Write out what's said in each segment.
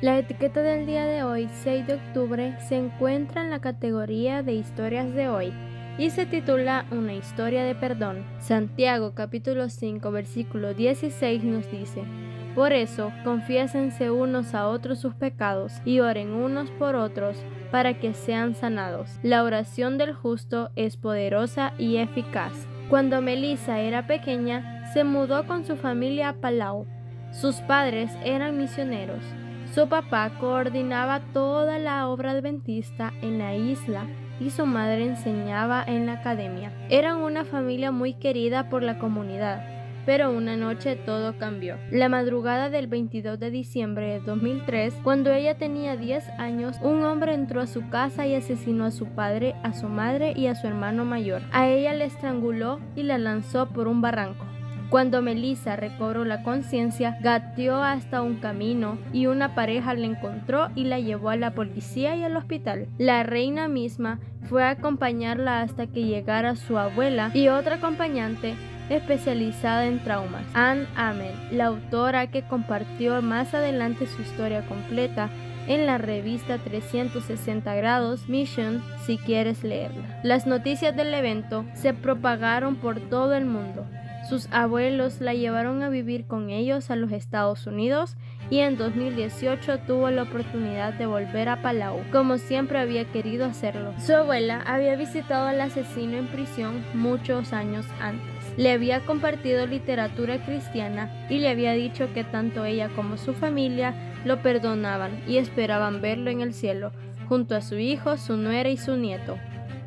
La etiqueta del día de hoy, 6 de octubre, se encuentra en la categoría de historias de hoy y se titula Una historia de perdón. Santiago capítulo 5 versículo 16 nos dice, Por eso confiésense unos a otros sus pecados y oren unos por otros para que sean sanados. La oración del justo es poderosa y eficaz. Cuando Melissa era pequeña, se mudó con su familia a Palau. Sus padres eran misioneros. Su papá coordinaba toda la obra adventista en la isla y su madre enseñaba en la academia. Eran una familia muy querida por la comunidad, pero una noche todo cambió. La madrugada del 22 de diciembre de 2003, cuando ella tenía 10 años, un hombre entró a su casa y asesinó a su padre, a su madre y a su hermano mayor. A ella la estranguló y la lanzó por un barranco. Cuando Melissa recobró la conciencia, gateó hasta un camino y una pareja la encontró y la llevó a la policía y al hospital. La reina misma fue a acompañarla hasta que llegara su abuela y otra acompañante especializada en traumas, Anne Amel, la autora que compartió más adelante su historia completa en la revista 360 grados Mission si quieres leerla. Las noticias del evento se propagaron por todo el mundo. Sus abuelos la llevaron a vivir con ellos a los Estados Unidos y en 2018 tuvo la oportunidad de volver a Palau, como siempre había querido hacerlo. Su abuela había visitado al asesino en prisión muchos años antes. Le había compartido literatura cristiana y le había dicho que tanto ella como su familia lo perdonaban y esperaban verlo en el cielo, junto a su hijo, su nuera y su nieto.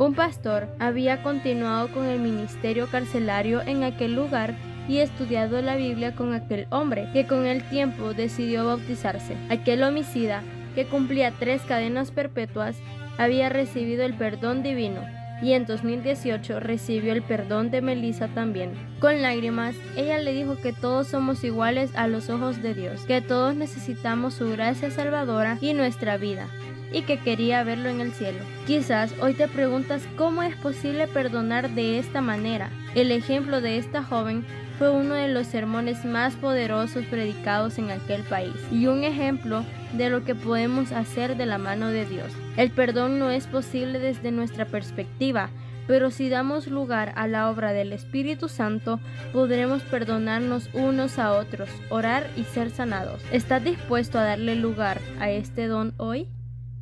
Un pastor había continuado con el ministerio carcelario en aquel lugar y estudiado la Biblia con aquel hombre, que con el tiempo decidió bautizarse. Aquel homicida, que cumplía tres cadenas perpetuas, había recibido el perdón divino y en 2018 recibió el perdón de Melissa también. Con lágrimas, ella le dijo que todos somos iguales a los ojos de Dios, que todos necesitamos su gracia salvadora y nuestra vida, y que quería verlo en el cielo. Quizás hoy te preguntas cómo es posible perdonar de esta manera. El ejemplo de esta joven fue uno de los sermones más poderosos predicados en aquel país y un ejemplo de lo que podemos hacer de la mano de Dios. El perdón no es posible desde nuestra perspectiva, pero si damos lugar a la obra del Espíritu Santo, podremos perdonarnos unos a otros, orar y ser sanados. ¿Estás dispuesto a darle lugar a este don hoy?